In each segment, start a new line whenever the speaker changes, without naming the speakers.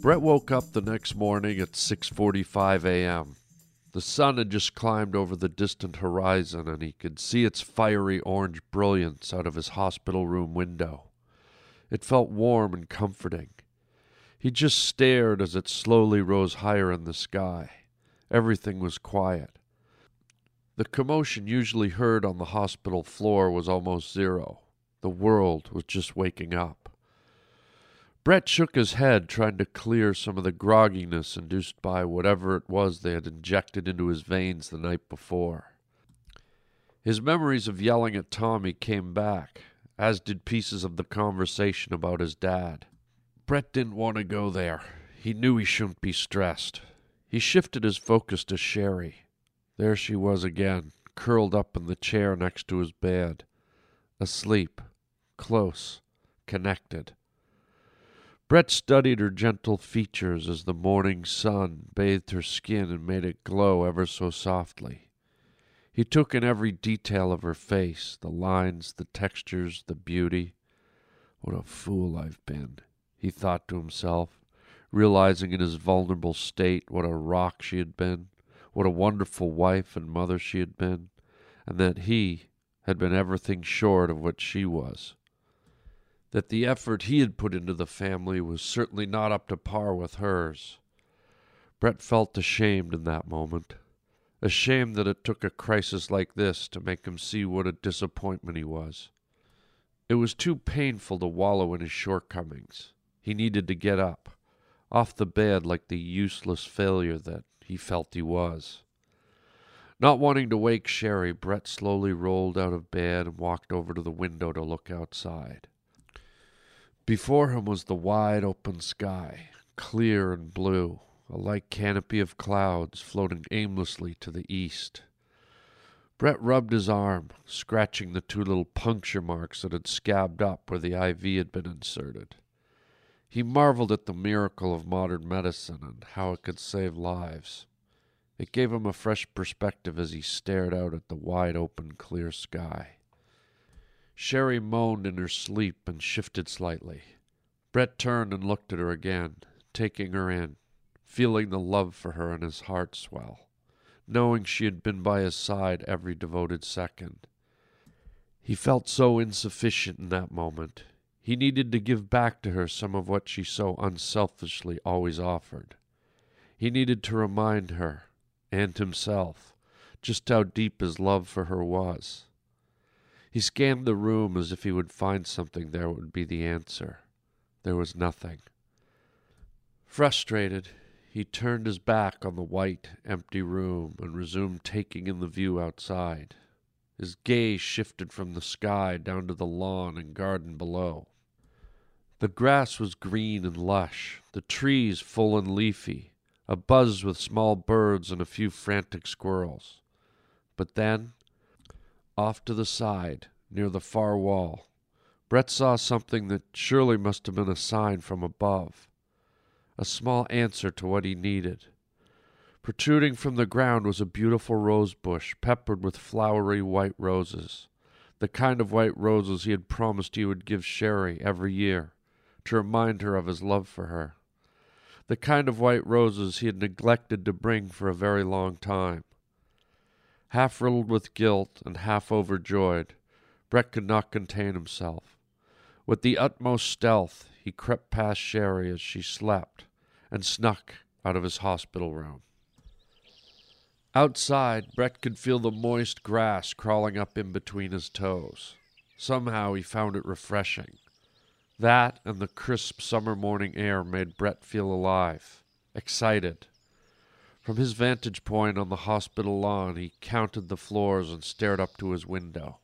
Brett woke up the next morning at 6:45 a.m. The sun had just climbed over the distant horizon and he could see its fiery orange brilliance out of his hospital room window. It felt warm and comforting. He just stared as it slowly rose higher in the sky. Everything was quiet. The commotion usually heard on the hospital floor was almost zero. The world was just waking up. Brett shook his head, trying to clear some of the grogginess induced by whatever it was they had injected into his veins the night before. His memories of yelling at Tommy came back, as did pieces of the conversation about his dad. Brett didn't want to go there. He knew he shouldn't be stressed. He shifted his focus to Sherry. There she was again, curled up in the chair next to his bed, asleep, close, connected. Brett studied her gentle features as the morning sun bathed her skin and made it glow ever so softly. He took in every detail of her face the lines, the textures, the beauty. What a fool I've been, he thought to himself, realizing in his vulnerable state what a rock she had been, what a wonderful wife and mother she had been, and that he had been everything short of what she was that the effort he had put into the family was certainly not up to par with hers. Brett felt ashamed in that moment, ashamed that it took a crisis like this to make him see what a disappointment he was. It was too painful to wallow in his shortcomings. He needed to get up, off the bed like the useless failure that he felt he was. Not wanting to wake Sherry, Brett slowly rolled out of bed and walked over to the window to look outside. Before him was the wide open sky, clear and blue, a light canopy of clouds floating aimlessly to the east. Brett rubbed his arm, scratching the two little puncture marks that had scabbed up where the IV had been inserted. He marveled at the miracle of modern medicine and how it could save lives. It gave him a fresh perspective as he stared out at the wide open, clear sky. Sherry moaned in her sleep and shifted slightly. Brett turned and looked at her again, taking her in, feeling the love for her in his heart swell, knowing she had been by his side every devoted second. He felt so insufficient in that moment. He needed to give back to her some of what she so unselfishly always offered. He needed to remind her, and himself, just how deep his love for her was. He scanned the room as if he would find something there would be the answer. There was nothing. Frustrated, he turned his back on the white, empty room and resumed taking in the view outside. His gaze shifted from the sky down to the lawn and garden below. The grass was green and lush, the trees full and leafy, abuzz with small birds and a few frantic squirrels. But then, off to the side, near the far wall, Brett saw something that surely must have been a sign from above, a small answer to what he needed. Protruding from the ground was a beautiful rose bush peppered with flowery white roses, the kind of white roses he had promised he would give Sherry every year to remind her of his love for her, the kind of white roses he had neglected to bring for a very long time. Half riddled with guilt and half overjoyed, Brett could not contain himself. With the utmost stealth, he crept past Sherry as she slept and snuck out of his hospital room. Outside, Brett could feel the moist grass crawling up in between his toes. Somehow he found it refreshing. That and the crisp summer morning air made Brett feel alive, excited, from his vantage point on the hospital lawn, he counted the floors and stared up to his window.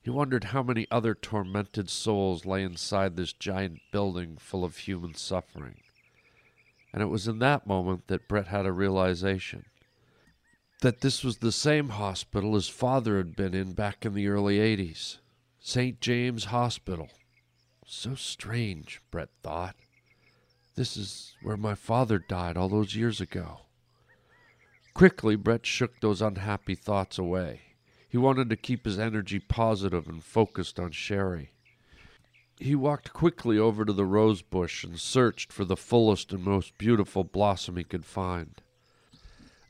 He wondered how many other tormented souls lay inside this giant building full of human suffering. And it was in that moment that Brett had a realization that this was the same hospital his father had been in back in the early 80s St. James Hospital. So strange, Brett thought. This is where my father died all those years ago. Quickly, Brett shook those unhappy thoughts away. He wanted to keep his energy positive and focused on Sherry. He walked quickly over to the rose bush and searched for the fullest and most beautiful blossom he could find.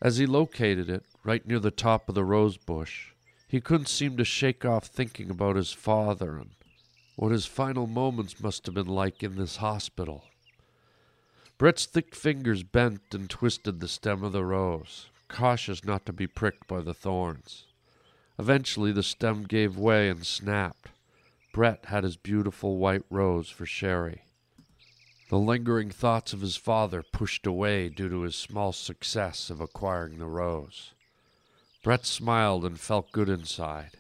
As he located it, right near the top of the rose bush, he couldn't seem to shake off thinking about his father and what his final moments must have been like in this hospital. Brett's thick fingers bent and twisted the stem of the rose, cautious not to be pricked by the thorns. Eventually, the stem gave way and snapped. Brett had his beautiful white rose for Sherry. The lingering thoughts of his father pushed away due to his small success of acquiring the rose. Brett smiled and felt good inside,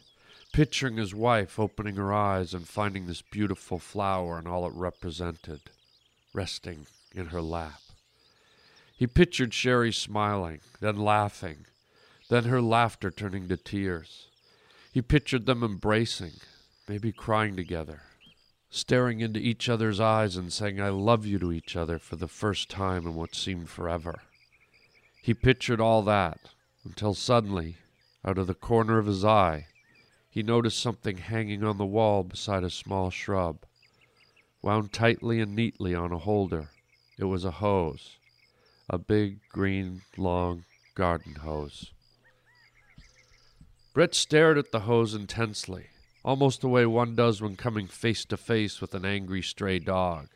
picturing his wife opening her eyes and finding this beautiful flower and all it represented, resting in her lap. He pictured Sherry smiling, then laughing, then her laughter turning to tears. He pictured them embracing, maybe crying together, staring into each other's eyes and saying, I love you to each other for the first time in what seemed forever. He pictured all that until suddenly, out of the corner of his eye, he noticed something hanging on the wall beside a small shrub, wound tightly and neatly on a holder. It was a hose, a big, green, long garden hose. Brett stared at the hose intensely, almost the way one does when coming face to face with an angry stray dog.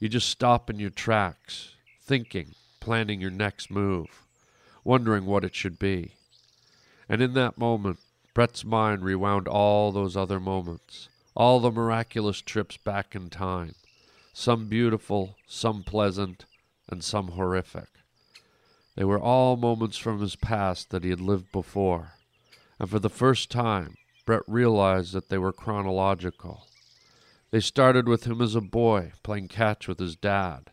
You just stop in your tracks, thinking, planning your next move, wondering what it should be. And in that moment, Brett's mind rewound all those other moments, all the miraculous trips back in time, some beautiful, some pleasant, and some horrific. They were all moments from his past that he had lived before, and for the first time, Brett realized that they were chronological. They started with him as a boy, playing catch with his dad,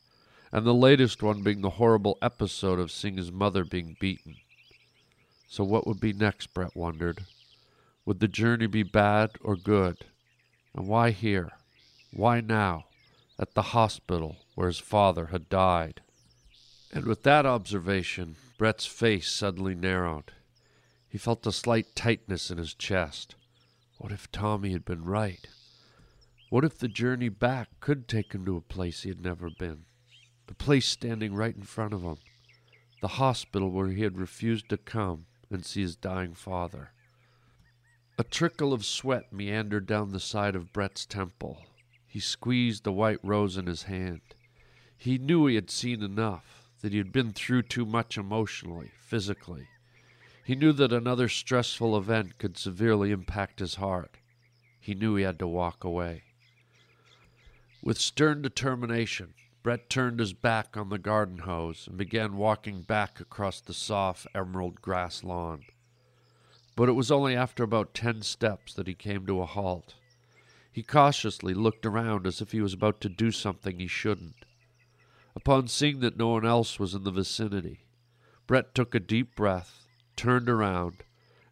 and the latest one being the horrible episode of seeing his mother being beaten. So, what would be next, Brett wondered? Would the journey be bad or good? And why here? Why now? At the hospital where his father had died. And with that observation, Brett's face suddenly narrowed. He felt a slight tightness in his chest. What if Tommy had been right? What if the journey back could take him to a place he had never been? The place standing right in front of him. The hospital where he had refused to come and see his dying father. A trickle of sweat meandered down the side of Brett's temple. He squeezed the white rose in his hand. He knew he had seen enough, that he had been through too much emotionally, physically. He knew that another stressful event could severely impact his heart. He knew he had to walk away. With stern determination, Brett turned his back on the garden hose and began walking back across the soft emerald grass lawn. But it was only after about ten steps that he came to a halt. He cautiously looked around as if he was about to do something he shouldn't. Upon seeing that no one else was in the vicinity, Brett took a deep breath, turned around,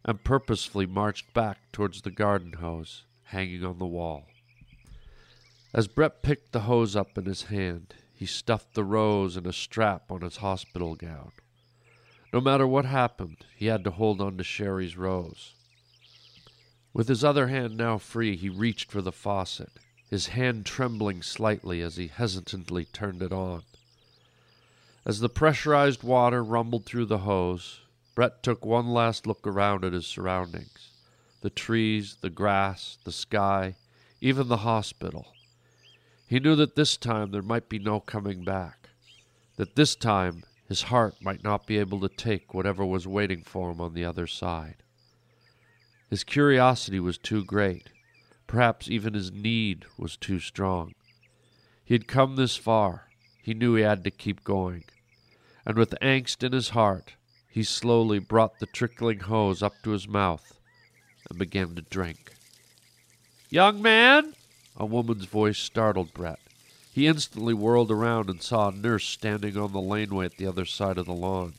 and purposefully marched back towards the garden hose hanging on the wall. As Brett picked the hose up in his hand, he stuffed the rose in a strap on his hospital gown. No matter what happened, he had to hold on to Sherry's rose. With his other hand now free, he reached for the faucet, his hand trembling slightly as he hesitantly turned it on. As the pressurized water rumbled through the hose, Brett took one last look around at his surroundings the trees, the grass, the sky, even the hospital. He knew that this time there might be no coming back, that this time his heart might not be able to take whatever was waiting for him on the other side. His curiosity was too great. Perhaps even his need was too strong. He had come this far. He knew he had to keep going. And with angst in his heart, he slowly brought the trickling hose up to his mouth and began to drink. Young man, a woman's voice startled Brett. He instantly whirled around and saw a nurse standing on the laneway at the other side of the lawn.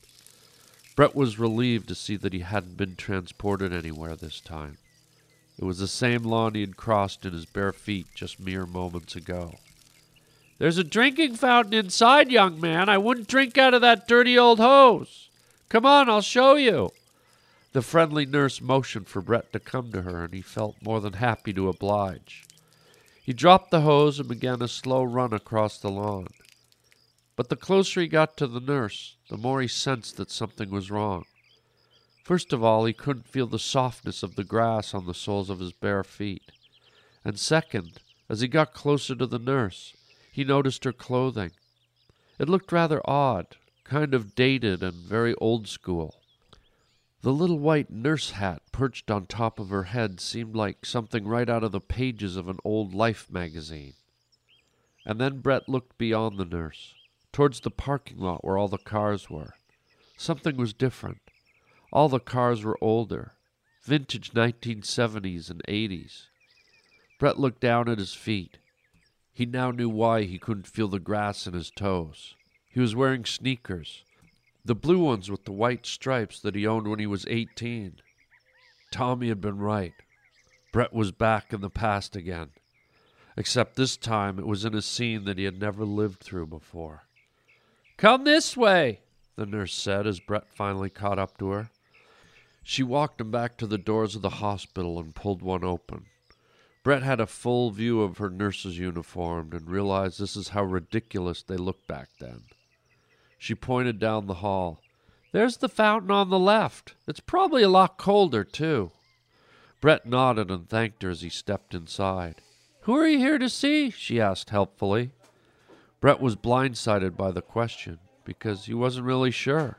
Brett was relieved to see that he hadn't been transported anywhere this time. It was the same lawn he had crossed in his bare feet just mere moments ago. There's a drinking fountain inside, young man. I wouldn't drink out of that dirty old hose. Come on, I'll show you. The friendly nurse motioned for Brett to come to her, and he felt more than happy to oblige. He dropped the hose and began a slow run across the lawn. But the closer he got to the nurse, the more he sensed that something was wrong. First of all, he couldn't feel the softness of the grass on the soles of his bare feet. And second, as he got closer to the nurse, he noticed her clothing. It looked rather odd, kind of dated and very old school. The little white nurse hat perched on top of her head seemed like something right out of the pages of an old Life magazine. And then Brett looked beyond the nurse, towards the parking lot where all the cars were. Something was different. All the cars were older, vintage 1970s and 80s. Brett looked down at his feet. He now knew why he couldn't feel the grass in his toes. He was wearing sneakers, the blue ones with the white stripes that he owned when he was 18. Tommy had been right. Brett was back in the past again. Except this time it was in a scene that he had never lived through before. Come this way, the nurse said as Brett finally caught up to her. She walked him back to the doors of the hospital and pulled one open. Brett had a full view of her nurse's uniform and realized this is how ridiculous they looked back then. She pointed down the hall. There's the fountain on the left. It's probably a lot colder, too. Brett nodded and thanked her as he stepped inside. Who are you here to see? she asked helpfully. Brett was blindsided by the question because he wasn't really sure.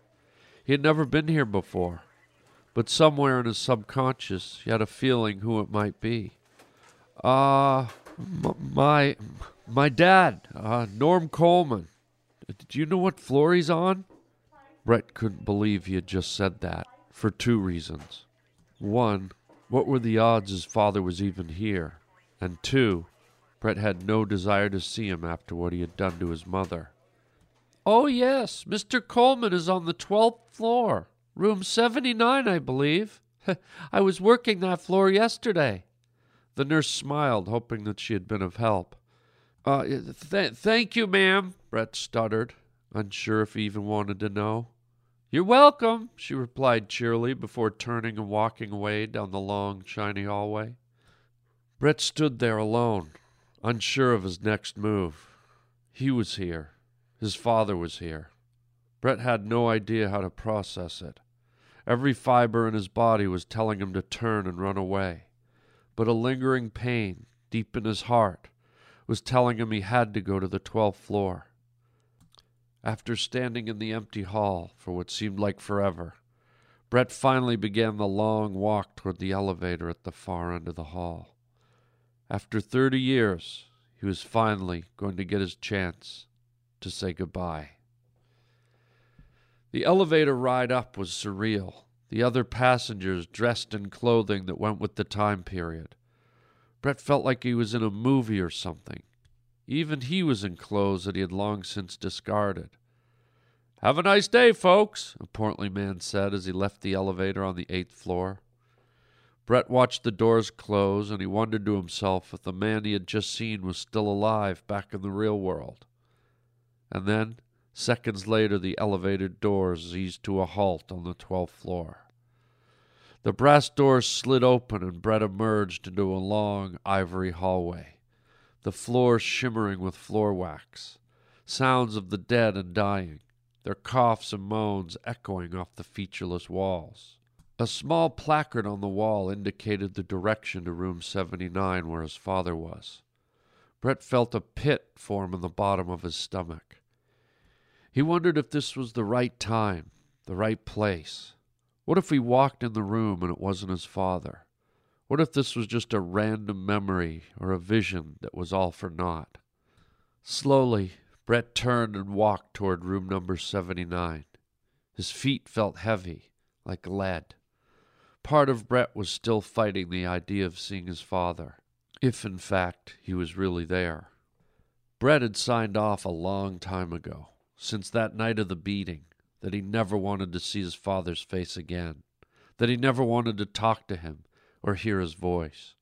He had never been here before, but somewhere in his subconscious he had a feeling who it might be. Ah, uh, my my dad, uh, Norm Coleman. Do you know what floor he's on? Brett couldn't believe he had just said that, for two reasons. One, what were the odds his father was even here? And two, Brett had no desire to see him after what he had done to his mother. Oh, yes, Mr. Coleman is on the twelfth floor, room 79, I believe. I was working that floor yesterday. The nurse smiled, hoping that she had been of help. Uh, th- thank you, ma'am, Brett stuttered, unsure if he even wanted to know. You're welcome, she replied cheerily before turning and walking away down the long, shiny hallway. Brett stood there alone, unsure of his next move. He was here. His father was here. Brett had no idea how to process it. Every fiber in his body was telling him to turn and run away. But a lingering pain, deep in his heart, was telling him he had to go to the twelfth floor. After standing in the empty hall for what seemed like forever, Brett finally began the long walk toward the elevator at the far end of the hall. After 30 years, he was finally going to get his chance to say goodbye. The elevator ride up was surreal, the other passengers dressed in clothing that went with the time period. Brett felt like he was in a movie or something. Even he was in clothes that he had long since discarded. Have a nice day, folks, a portly man said as he left the elevator on the eighth floor. Brett watched the doors close, and he wondered to himself if the man he had just seen was still alive back in the real world. And then, seconds later, the elevator doors eased to a halt on the twelfth floor. The brass doors slid open and Brett emerged into a long ivory hallway, the floor shimmering with floor wax, sounds of the dead and dying, their coughs and moans echoing off the featureless walls. A small placard on the wall indicated the direction to room 79 where his father was. Brett felt a pit form in the bottom of his stomach. He wondered if this was the right time, the right place. What if we walked in the room and it wasn't his father? What if this was just a random memory or a vision that was all for naught? Slowly, Brett turned and walked toward room number 79. His feet felt heavy, like lead. Part of Brett was still fighting the idea of seeing his father, if in fact he was really there. Brett had signed off a long time ago, since that night of the beating that he never wanted to see his father's face again, that he never wanted to talk to him or hear his voice.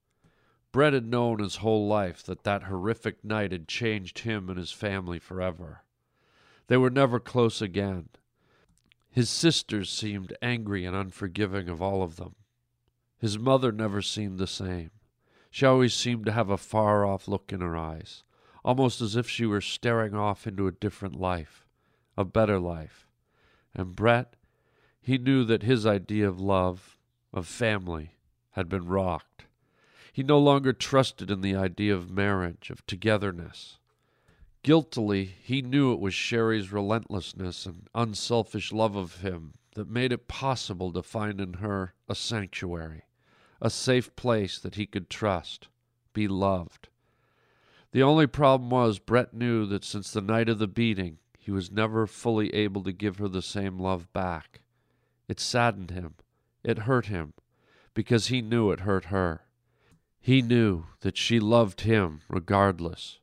Brett had known his whole life that that horrific night had changed him and his family forever. They were never close again. His sisters seemed angry and unforgiving of all of them. His mother never seemed the same. She always seemed to have a far off look in her eyes, almost as if she were staring off into a different life, a better life. And Brett, he knew that his idea of love, of family, had been rocked. He no longer trusted in the idea of marriage, of togetherness. Guiltily, he knew it was Sherry's relentlessness and unselfish love of him that made it possible to find in her a sanctuary, a safe place that he could trust, be loved. The only problem was, Brett knew that since the night of the beating, he was never fully able to give her the same love back. It saddened him, it hurt him, because he knew it hurt her. He knew that she loved him regardless.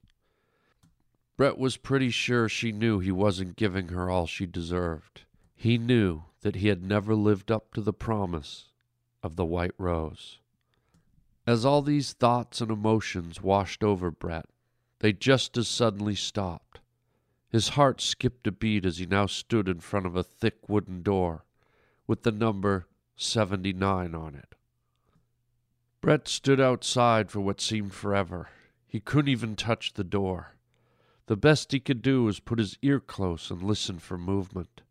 Brett was pretty sure she knew he wasn't giving her all she deserved. He knew that he had never lived up to the promise of the white rose. As all these thoughts and emotions washed over Brett, they just as suddenly stopped. His heart skipped a beat as he now stood in front of a thick wooden door with the number 79 on it. Brett stood outside for what seemed forever. He couldn't even touch the door. The best he could do was put his ear close and listen for movement.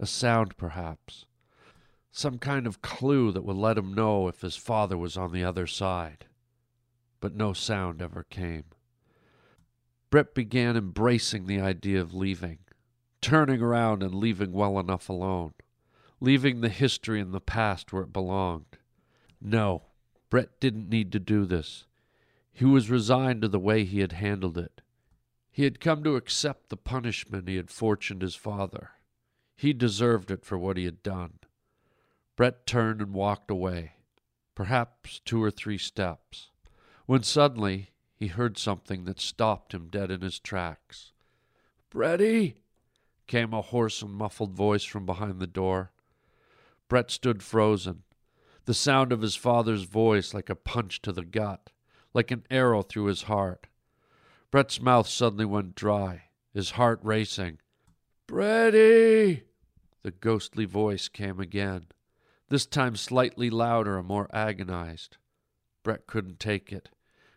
A sound, perhaps. Some kind of clue that would let him know if his father was on the other side. But no sound ever came. Brett began embracing the idea of leaving, turning around and leaving well enough alone, leaving the history in the past where it belonged. No, Brett didn't need to do this. He was resigned to the way he had handled it. He had come to accept the punishment he had fortuned his father. He deserved it for what he had done. Brett turned and walked away, perhaps two or three steps, when suddenly he heard something that stopped him dead in his tracks. Bretty! came a hoarse and muffled voice from behind the door. Brett stood frozen, the sound of his father's voice like a punch to the gut, like an arrow through his heart. Brett's mouth suddenly went dry, his heart racing. Bretty! The ghostly voice came again, this time slightly louder and more agonized. Brett couldn't take it.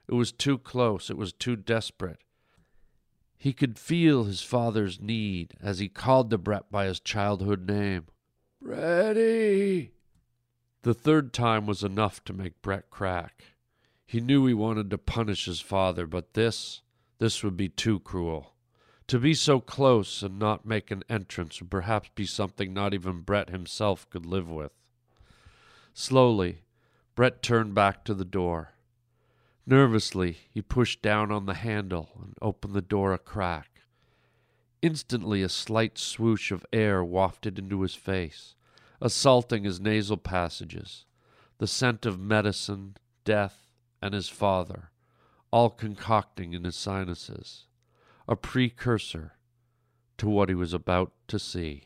It was too close, it was too desperate. He could feel his father's need as he called to Brett by his childhood name. Bretty! The third time was enough to make Brett crack. He knew he wanted to punish his father, but this, this would be too cruel. To be so close and not make an entrance would perhaps be something not even Brett himself could live with. Slowly, Brett turned back to the door. Nervously, he pushed down on the handle and opened the door a crack. Instantly, a slight swoosh of air wafted into his face assaulting his nasal passages, the scent of medicine, death, and his father, all concocting in his sinuses, a precursor to what he was about to see.